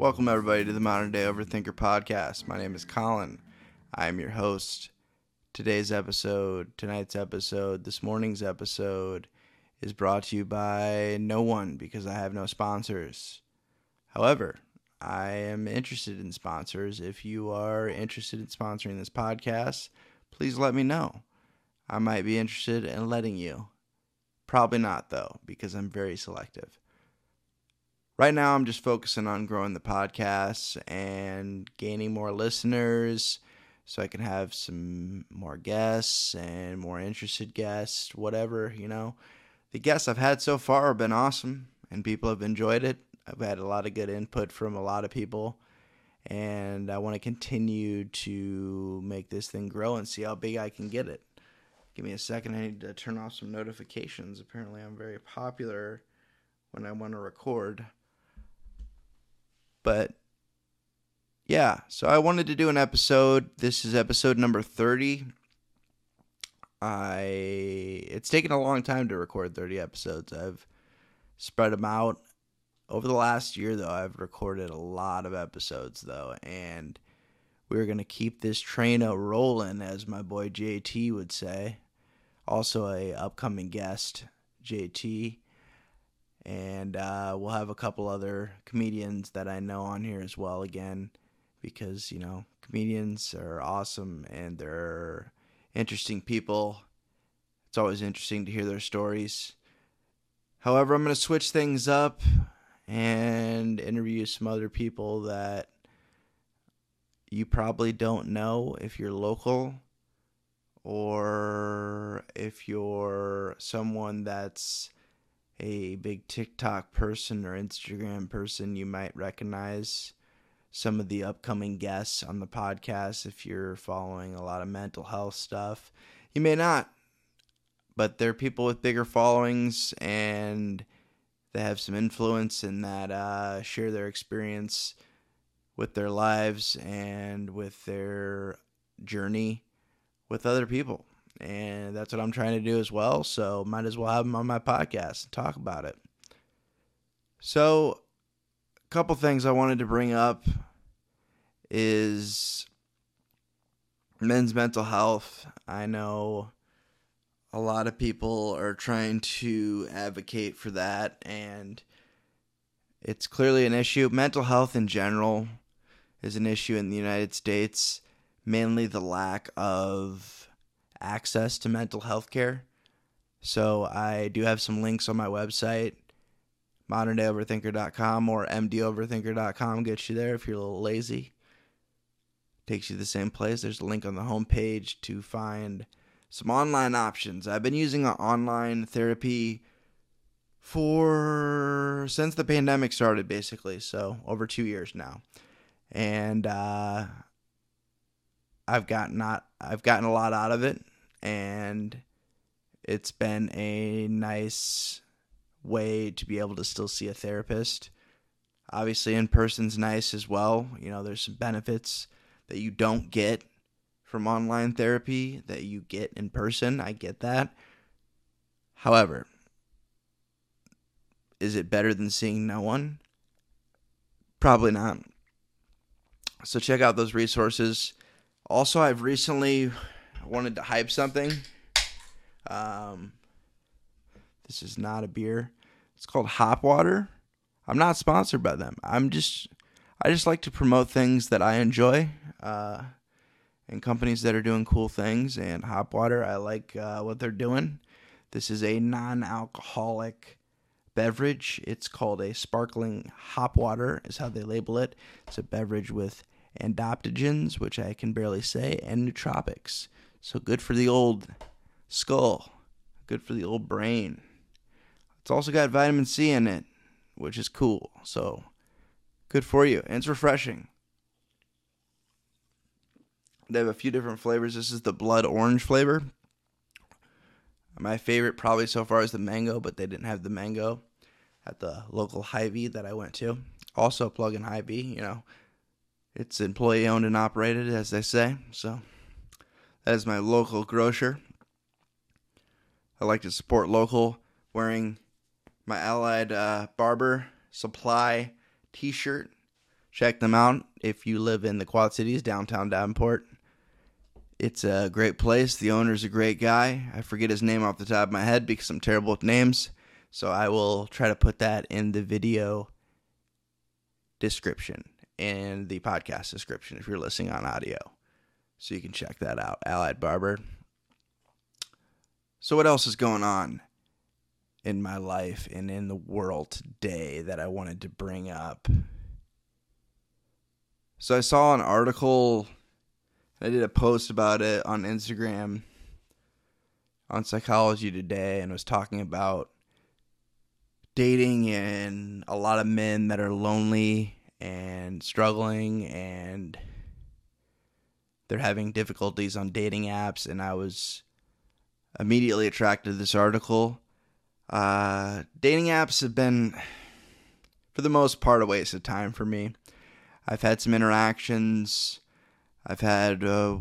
Welcome, everybody, to the Modern Day Overthinker podcast. My name is Collin. I am your host. Today's episode, tonight's episode, this morning's episode is brought to you by no one because I have no sponsors. However, I am interested in sponsors. If you are interested in sponsoring this podcast, please let me know. I might be interested in letting you. Probably not, though, because I'm very selective. Right now, I'm just focusing on growing the podcast and gaining more listeners so I can have some more guests and more interested guests, whatever, you know. The guests I've had so far have been awesome and people have enjoyed it. I've had a lot of good input from a lot of people and I want to continue to make this thing grow and see how big I can get it. Give me a second. I need to turn off some notifications. Apparently, I'm very popular when I want to record. But yeah, so I wanted to do an episode. This is episode number 30. I it's taken a long time to record 30 episodes. I've spread them out over the last year though. I've recorded a lot of episodes though and we're going to keep this train a rolling as my boy JT would say. Also a upcoming guest, JT and uh, we'll have a couple other comedians that I know on here as well again because you know comedians are awesome and they're interesting people. It's always interesting to hear their stories. However, I'm going to switch things up and interview some other people that you probably don't know if you're local or if you're someone that's a big TikTok person or Instagram person, you might recognize some of the upcoming guests on the podcast if you're following a lot of mental health stuff. You may not, but they're people with bigger followings and they have some influence and that uh, share their experience with their lives and with their journey with other people. And that's what I'm trying to do as well. So might as well have them on my podcast and talk about it. So a couple things I wanted to bring up is men's mental health. I know a lot of people are trying to advocate for that, and it's clearly an issue. Mental health in general is an issue in the United States, mainly the lack of access to mental health care. So I do have some links on my website moderndayoverthinker.com or mdoverthinker.com gets you there if you're a little lazy. Takes you to the same place. There's a link on the homepage to find some online options. I've been using online therapy for since the pandemic started basically, so over 2 years now. And uh I've gotten not I've gotten a lot out of it and it's been a nice way to be able to still see a therapist. Obviously, in person's nice as well. You know, there's some benefits that you don't get from online therapy that you get in person. I get that. However, is it better than seeing no one? Probably not. So check out those resources. Also, I've recently wanted to hype something. Um, this is not a beer. It's called Hop Water. I'm not sponsored by them. I'm just I just like to promote things that I enjoy, uh, and companies that are doing cool things. And Hop Water, I like uh, what they're doing. This is a non-alcoholic beverage. It's called a sparkling hop water, is how they label it. It's a beverage with adaptogens, which I can barely say, and nootropics. So good for the old skull, good for the old brain. It's also got vitamin C in it, which is cool. So good for you. And it's refreshing. They have a few different flavors. This is the blood orange flavor. My favorite probably so far is the mango, but they didn't have the mango at the local Hy-Vee that I went to. Also plug in Hy-Vee, you know. It's employee owned and operated, as they say. So that is my local grocer. I like to support local, wearing my Allied uh, Barber Supply T-shirt. check them out if you live in the Quad Cities, downtown Davenport. It's a great place. The owner's a great guy. I forget his name off the top of my head because I'm terrible with names. So I will try to put that in the video description and the podcast description if you're listening on audio. So you can check that out. Allied Barber. So, what else is going on in my life and in the world today that I wanted to bring up? So, I saw an article, I did a post about it on Instagram on Psychology Today and was talking about dating and a lot of men that are lonely and struggling and they're having difficulties on dating apps and I was immediately attracted to this article. Uh, dating apps have been, for the most part, a waste of time for me. I've had some interactions. I've had uh,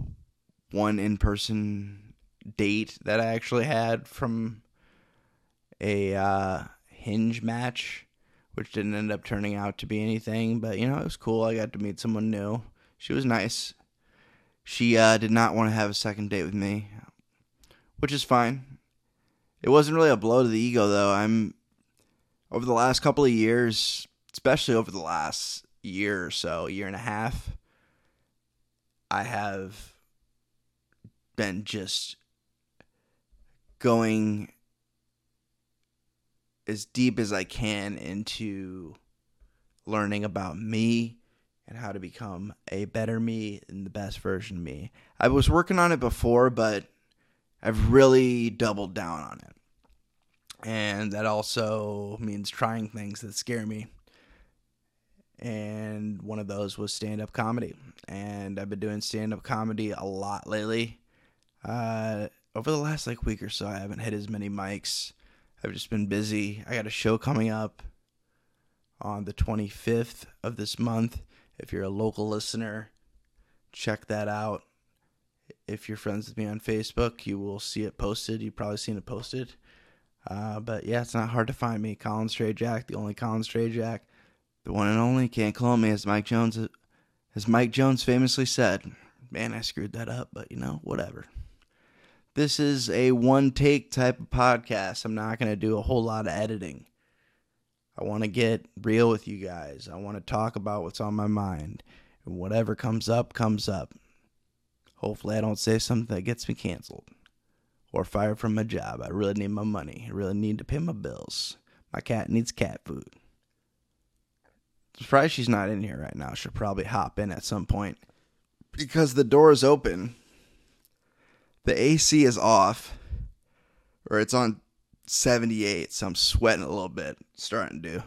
one in person date that I actually had from a uh, hinge match, which didn't end up turning out to be anything. But, you know, it was cool. I got to meet someone new. She was nice. She uh, did not want to have a second date with me which is fine. It wasn't really a blow to the ego, though. I'm over the last couple of years, especially over the last year or so, year and a half, I have been just going as deep as I can into learning about me and how to become a better me and the best version of me. I was working on it before, but I've really doubled down on it. And that also means trying things that scare me. And one of those was stand up comedy. And I've been doing stand up comedy a lot lately. Uh, over the last like week or so, I haven't hit as many mics. I've just been busy. I got a show coming up on the 25th of this month. If you're a local listener, check that out if you're friends with me on Facebook, you will see it posted. You've probably seen it posted. Uh, but yeah, it's not hard to find me. Collin Strajack, the only Collin Strajack, the one and only. Can't clone me, as Mike Jones, as Mike Jones famously said. Man, I screwed that up, but you know, whatever. This is a one take type of podcast. I'm not going to do a whole lot of editing. I want to get real with you guys. I want to talk about what's on my mind. And whatever comes up, comes up. Hopefully, I don't say something that gets me canceled or fired from my job. I really need my money. I really need to pay my bills. My cat needs cat food. Surprised she's not in here right now. She'll probably hop in at some point because the door is open. The AC is off, or it's on 78, so I'm sweating a little bit, starting to.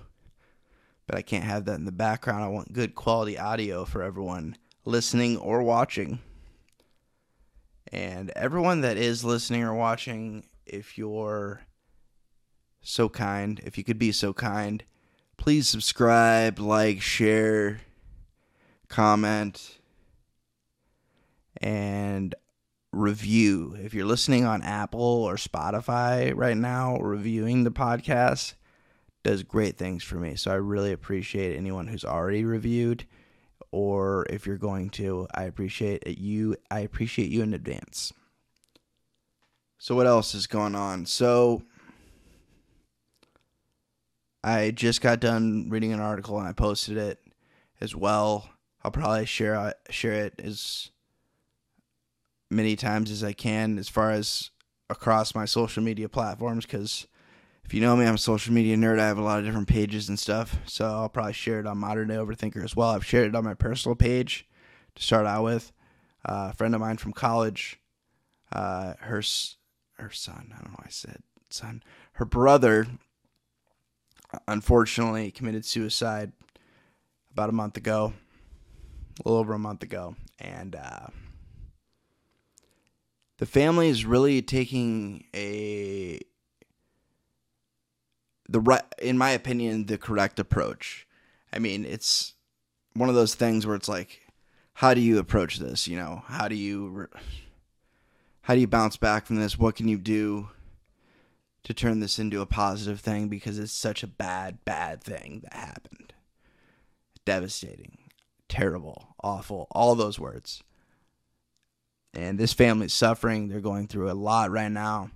But I can't have that in the background. I want good quality audio for everyone listening or watching. And everyone that is listening or watching, if you're so kind, if you could be so kind, please subscribe, like, share, comment, and review. If you're listening on Apple or Spotify right now, reviewing the podcast does great things for me. So I really appreciate anyone who's already reviewed or if you're going to, I appreciate it. You, I appreciate you in advance. So what else is going on? So I just got done reading an article and I posted it as well. I'll probably share share it as many times as I can as far as across my social media platforms because if you know me, I'm a social media nerd. I have a lot of different pages and stuff. So I'll probably share it on Modern Day Overthinker as well. I've shared it on my personal page to start out with. Uh, a friend of mine from college, uh, her her son, I don't know why I said son, her brother, unfortunately committed suicide about a month ago, a little over a month ago, and uh, the family is really taking a the right, in my opinion, the correct approach. I mean, it's one of those things where it's like, how do you approach this? You know, how do you how do you bounce back from this? What can you do to turn this into a positive thing because it's such a bad, bad thing that happened. Devastating. terrible, awful, all those words. And this family's suffering. They're going through a lot right now.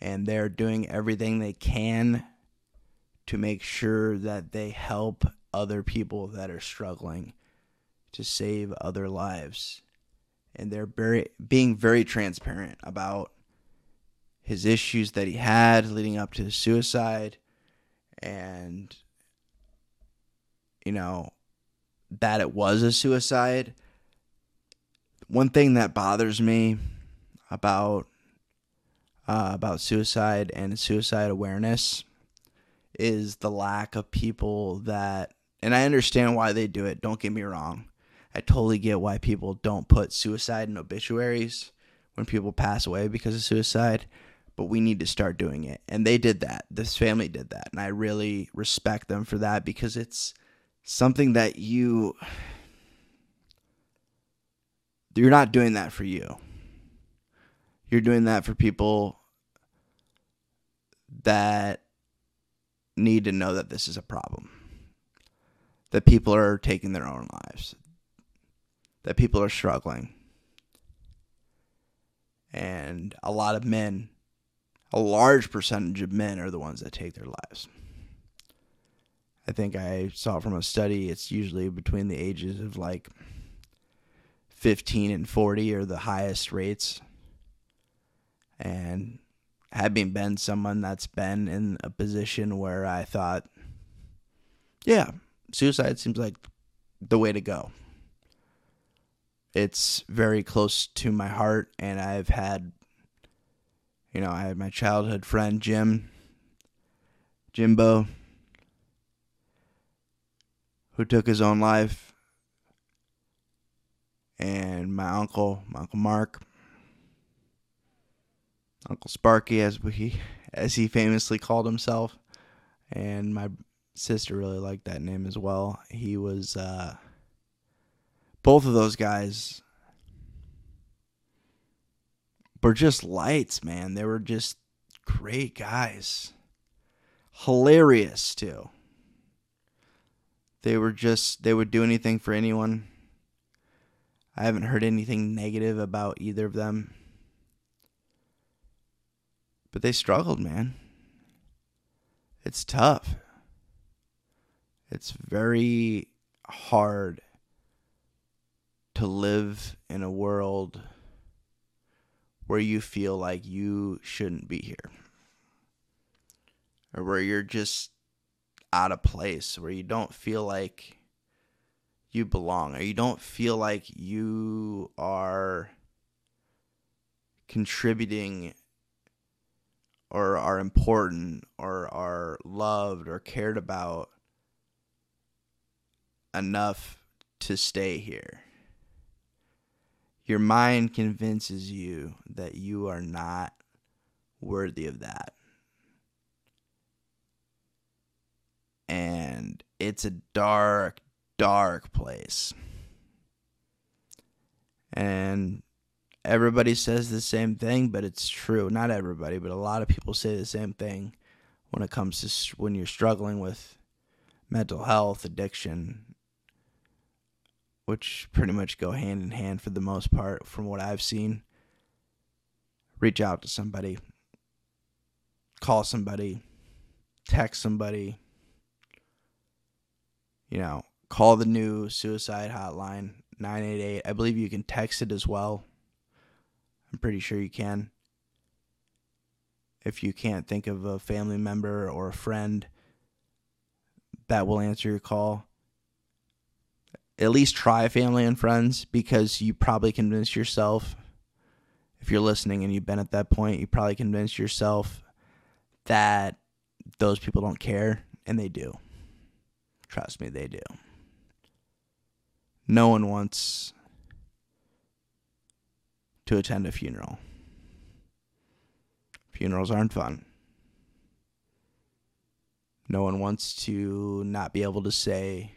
And they're doing everything they can to make sure that they help other people that are struggling to save other lives. And they're very, being very transparent about his issues that he had leading up to his suicide and you know that it was a suicide one thing that bothers me about uh, about suicide and suicide awareness is the lack of people that and I understand why they do it don't get me wrong I totally get why people don't put suicide in obituaries when people pass away because of suicide but we need to start doing it. And they did that. This family did that. And I really respect them for that because it's something that you you're not doing that for you. You're doing that for people that need to know that this is a problem. That people are taking their own lives. That people are struggling. And a lot of men a large percentage of men are the ones that take their lives. I think I saw from a study it's usually between the ages of like 15 and 40 are the highest rates. And having been someone that's been in a position where I thought, yeah, suicide seems like the way to go. It's very close to my heart, and I've had you know, I had my childhood friend Jim, Jimbo, who took his own life, and my uncle, my uncle Mark, Uncle Sparky, as we as he famously called himself, and my sister really liked that name as well. He was uh, both of those guys were just lights, man. They were just great guys. Hilarious, too. They were just, they would do anything for anyone. I haven't heard anything negative about either of them. But they struggled, man. It's tough. It's very hard to live in a world where you feel like you shouldn't be here or where you're just out of place, where you don't feel like you belong or you don't feel like you are contributing or are important or are loved or cared about enough to stay here your mind convinces you that you are not worthy of that. And it's a dark, dark place. And everybody says the same thing, but it's true. Not everybody, but a lot of people say the same thing when it comes to when you're struggling with mental health, addiction, which pretty much go hand in hand for the most part from what I've seen. Reach out to somebody, call somebody, text somebody, you know, call the new suicide hotline 988. I believe you can text it as well. I'm pretty sure you can. If you can't think of a family member or a friend that will answer your call, at least try family and friends because you probably convinced yourself if you're listening and you've been at that point you probably convinced yourself that those people don't care and they do trust me they do no one wants to attend a funeral funerals aren't fun no one wants to not be able to say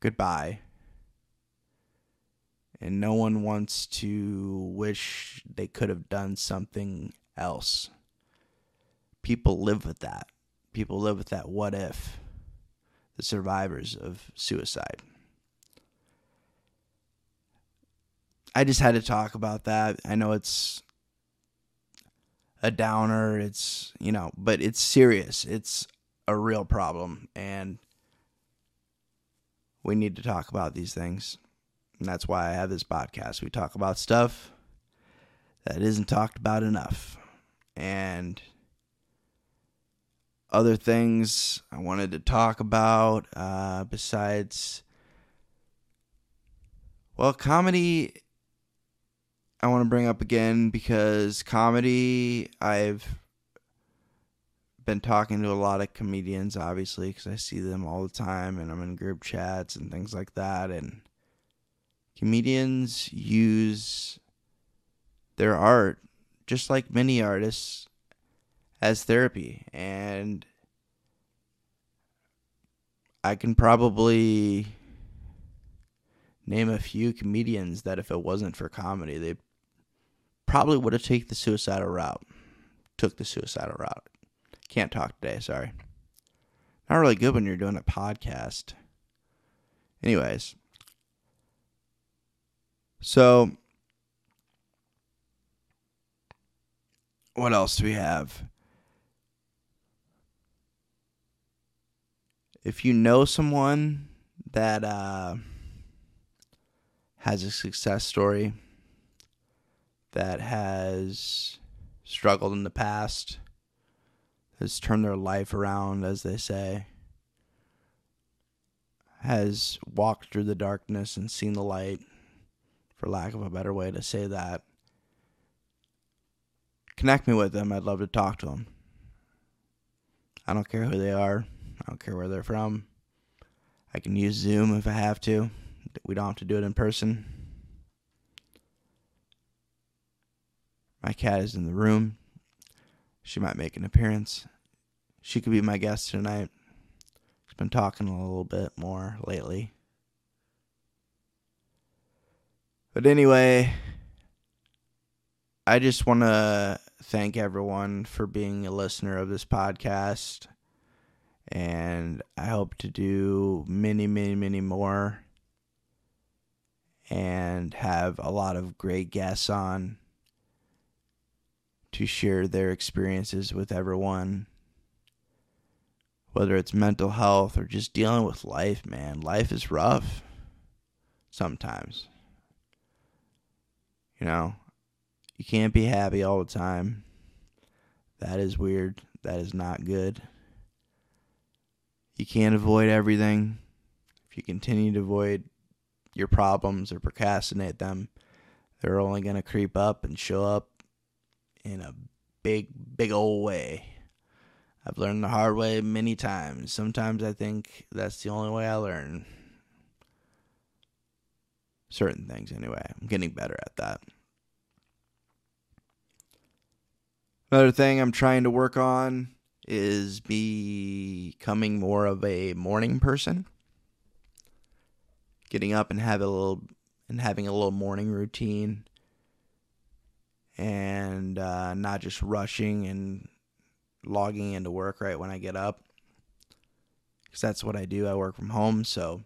goodbye. And no one wants to wish they could have done something else. People live with that. People live with that what if. The survivors of suicide. I just had to talk about that. I know it's a downer, it's, you know, but it's serious. It's a real problem and we need to talk about these things. And that's why I have this podcast. We talk about stuff that isn't talked about enough. And other things I wanted to talk about uh, besides, well, comedy. I want to bring up again because comedy, I've been talking to a lot of comedians, obviously, because I see them all the time and I'm in group chats and things like that. And comedians use their art, just like many artists, as therapy. And I can probably name a few comedians that if it wasn't for comedy, they probably would have taken the suicidal route. Took the suicidal route. Can't talk today, sorry. Not really good when you're doing a podcast. Anyways. So what else do we have? If you know someone that uh, has a success story, that has struggled in the past, has turned their life around, as they say, has walked through the darkness and seen the light, for lack of a better way to say that, connect me with them. I'd love to talk to them. I don't care who they are. I don't care where they're from. I can use Zoom if I have to. We don't have to do it in person. My cat is in the room. She might make an appearance. She could be my guest tonight. She's been talking a little bit more lately. But anyway, I just want to thank everyone for being a listener of this podcast. And I hope to do many, many, many more and have a lot of great guests on to share their experiences with everyone. Whether it's mental health or just dealing with life, man. Life is rough sometimes. You know, you can't be happy all the time. That is weird. That is not good. You can't avoid everything. If you continue to avoid your problems or procrastinate them, they're only going to creep up and show up in a big, big old way. I've learned the hard way many times. Sometimes I think that's the only way I learn. Certain things, anyway. I'm getting better at that. Another thing I'm trying to work on is becoming more of a morning person. Getting up and have a little and having a little morning routine and uh, not just rushing and logging into work right when I get up. Because that's what I do. I work from home, so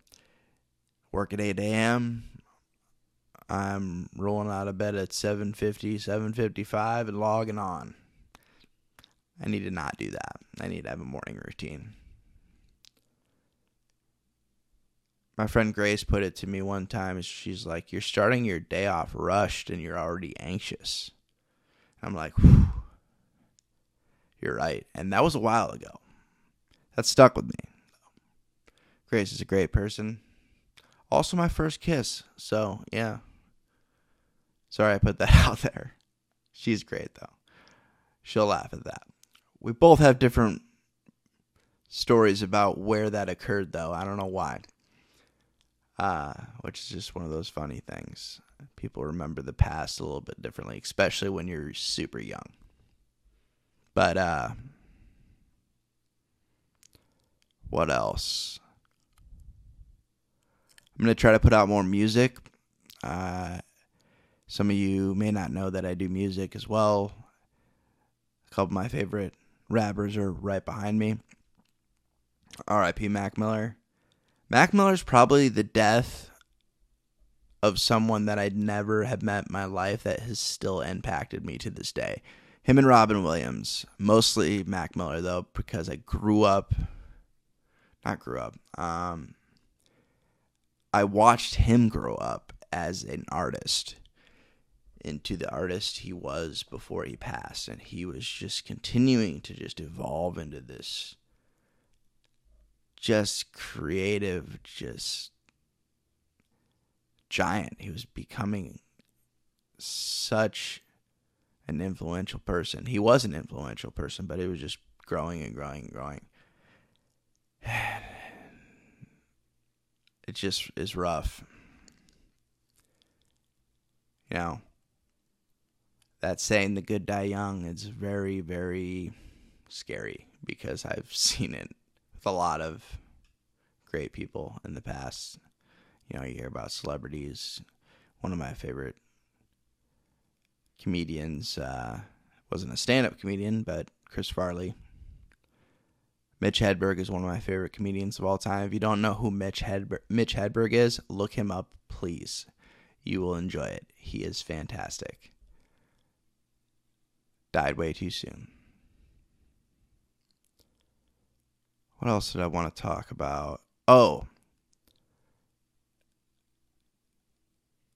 work at 8 a.m. I'm rolling out of bed at 7:50, 7:55 and logging on. I need to not do that. I need to have a morning routine. My friend Grace put it to me one time. She's like, You're starting your day off rushed and you're already anxious. I'm like, You're right. And that was a while ago. That stuck with me. Grace is a great person. Also, my first kiss. So, yeah. Sorry I put that out there. She's great, though. She'll laugh at that. We both have different stories about where that occurred, though. I don't know why. Uh, which is just one of those funny things. People remember the past a little bit differently, especially when you're super young. But uh, what else? I'm gonna try to put out more music. Uh, some of you may not know that I do music as well. A couple of my favorite rappers are right behind me. R.I.P. Mac Miller. Mac Miller's probably the death of someone that I'd never have met in my life that has still impacted me to this day. Him and Robin Williams, mostly Mac Miller though, because I grew up, not grew up, um, I watched him grow up as an artist into the artist he was before he passed. And he was just continuing to just evolve into this just creative just giant. He was becoming such an influential person. He was an influential person but it was just growing and growing and growing. It just is rough. You know that saying the good die young is very very scary because i've seen it with a lot of great people in the past. You know you hear about celebrities. One of my favorite comedians uh, wasn't a stand-up comedian but chris farley. Mitch hedberg is one of my favorite comedians of all time. If you don't know who mitch hedberg, mitch hedberg is look him up please. You will enjoy it. He is fantastic died way too soon. What else did I want to talk about? Oh,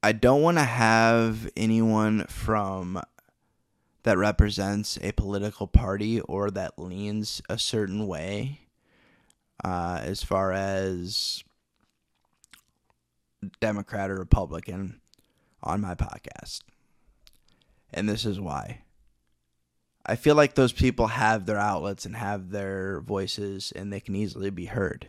I don't want to have anyone from that represents a political party or that leans a certain way uh, as far as Democrat or Republican on my podcast. And this is why. I feel like those people have their outlets and have their voices and they can easily be heard.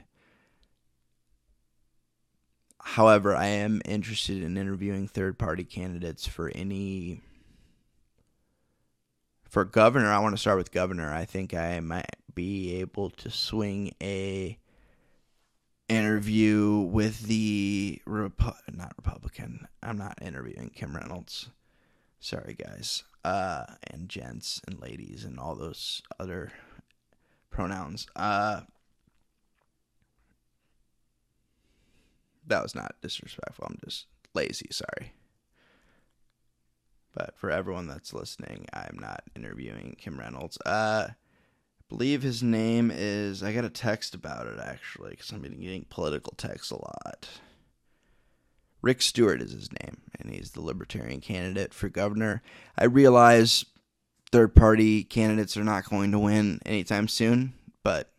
However, I am interested in interviewing third party candidates for any for governor, I want to start with governor. I think I might be able to swing a interview with the Repu- not Republican. I'm not interviewing Kim Reynolds. Sorry guys uh, and gents and ladies and all those other pronouns. Uh, that was not disrespectful. I'm just lazy. Sorry. But for everyone that's listening, I'm not interviewing Kim Reynolds. Uh, I believe his name is. I got a text about it actually because I'm getting political texts a lot. Rick Stewart is his name, and he's the Libertarian candidate for governor. I realize third party candidates are not going to win anytime soon, but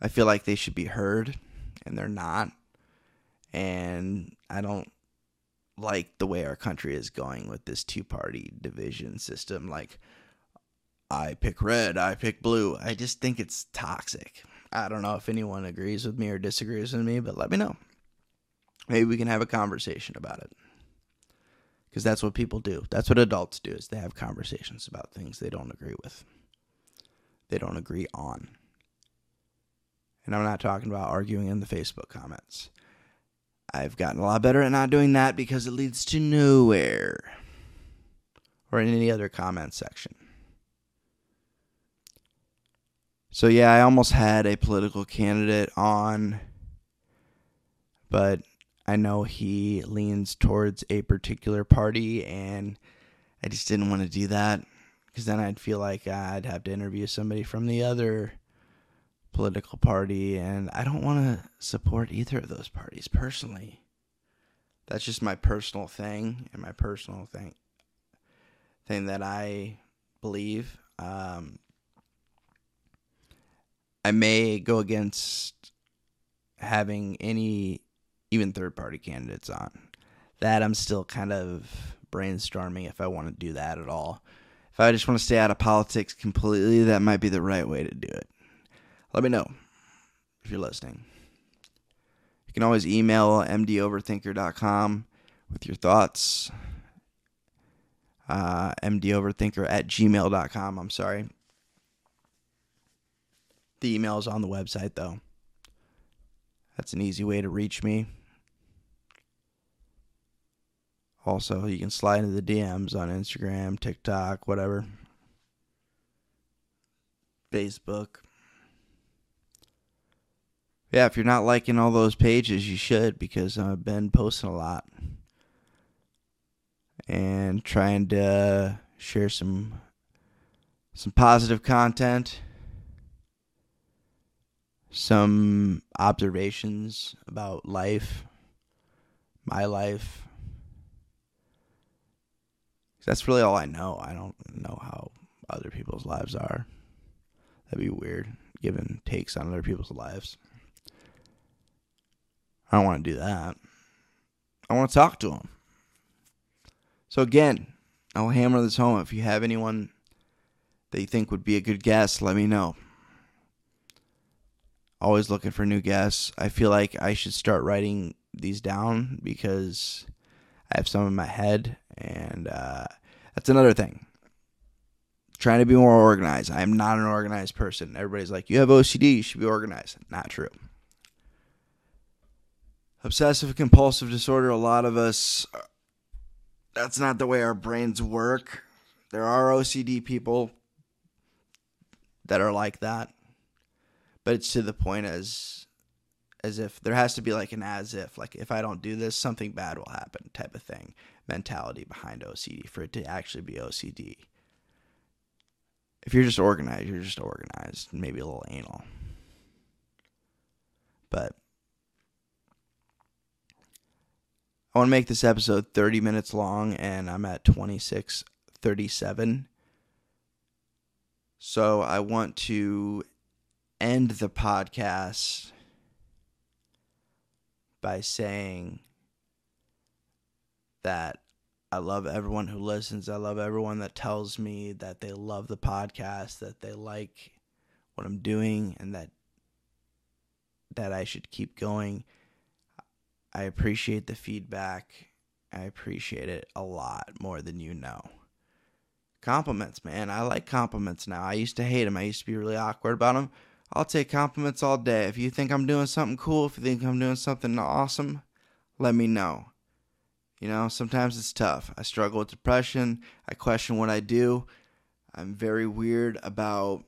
I feel like they should be heard, and they're not. And I don't like the way our country is going with this two party division system. Like, I pick red, I pick blue. I just think it's toxic. I don't know if anyone agrees with me or disagrees with me, but let me know maybe we can have a conversation about it. Because that's what people do. That's what adults do is they have conversations about things they don't agree with. They don't agree on. And i'm not talking about arguing in the facebook comments. I've gotten a lot better at not doing that because it leads to nowhere or in any other comment section. So yeah i almost had a political candidate on but I know he leans towards a particular party, and I just didn't want to do that because then I'd feel like I'd have to interview somebody from the other political party, and I don't want to support either of those parties personally. That's just my personal thing and my personal thing thing that I believe. Um, I may go against having any even third party candidates on. That I'm still kind of brainstorming if I want to do that at all. If I just want to stay out of politics completely, that might be the right way to do it. Let me know if you're listening. You can always email mdoverthinker.com with your thoughts. Uh, mdoverthinker at gmail.com. I'm sorry. The email is on the website, though. That's an easy way to reach me. Also, you can slide into the DMs on Instagram, TikTok, whatever. Facebook. Yeah, if you're not liking all those pages, you should because I've been posting a lot and trying to share some some positive content, some observations about life, my life. That's really all I know. I don't know how other people's lives are. That'd be weird, given takes on other people's lives. I don't want to do that. I want to talk to them. So again, I'll hammer this home. If you have anyone that you think would be a good guest, let me know. Always looking for new guests. I feel like I should start writing these down because I have some in my head, and uh, that's another thing. Trying to be more organized. I am not an organized person. Everybody's like, you have OCD, you should be organized. Not true. Obsessive compulsive disorder, a lot of us, that's not the way our brains work. There are OCD people that are like that. But it's to the point as as if there has to be like an as if like if I don't do this something bad will happen type of thing mentality behind OCD for it to actually be OCD. If you're just organized, you're just organized, maybe a little anal. But I want to make this episode 30 minutes long and I'm at 26:37 so I want to end the podcast by saying that I love everyone who listens. I love everyone that tells me that they love the podcast, that they like what I'm doing and that that I should keep going. I appreciate the feedback. I appreciate it a lot more than you know compliments, man. I like compliments now. I used to hate them. I used to be really awkward about them. I'll take compliments all day. If you think I'm doing something cool, if you think I'm doing something awesome, let me know. You know, sometimes it's tough. I struggle with depression. I question what I do. I'm very weird about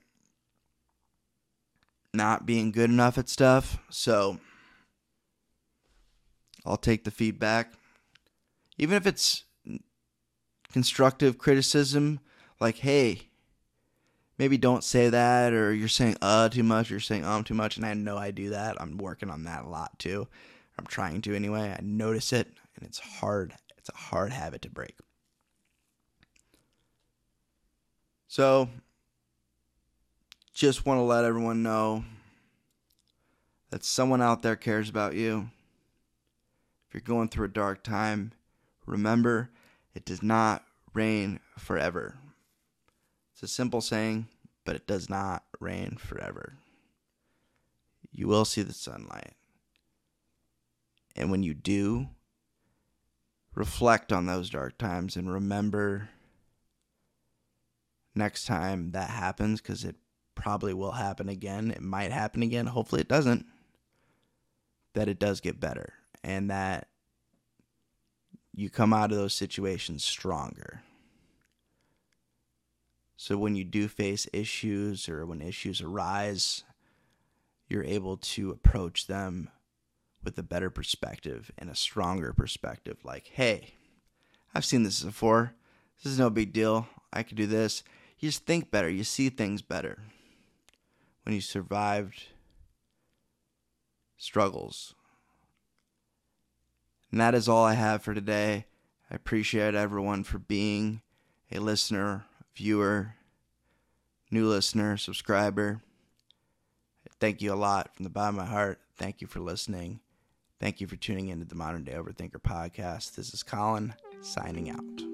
not being good enough at stuff. So I'll take the feedback. Even if it's constructive criticism, like, hey, maybe don't say that, or you're saying uh too much, or you're saying um too much, and I know I do that. I'm working on that a lot too. I'm trying to anyway. I notice it, and it's hard. It's a hard habit to break. So, just want to let everyone know that someone out there cares about you. If you're going through a dark time, remember it does not rain forever. It's a simple saying, but it does not rain forever. You will see the sunlight. And when you do, reflect on those dark times and remember next time that happens because it probably will happen again. It might happen again. Hopefully, it doesn't. That it does get better and that you come out of those situations stronger. So when you do face issues or when issues arise, you're able to approach them with a better perspective and a stronger perspective. Like, hey, I've seen this before. This is no big deal. I could do this. You just think better. You see things better. When you survived struggles, and that is all I have for today. I appreciate everyone for being a listener, viewer, new listener, subscriber. Thank you a lot from the bottom of my heart. Thank you for listening. Thank you for tuning into the Modern Day Overthinker podcast. This is Collin signing out.